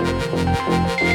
Música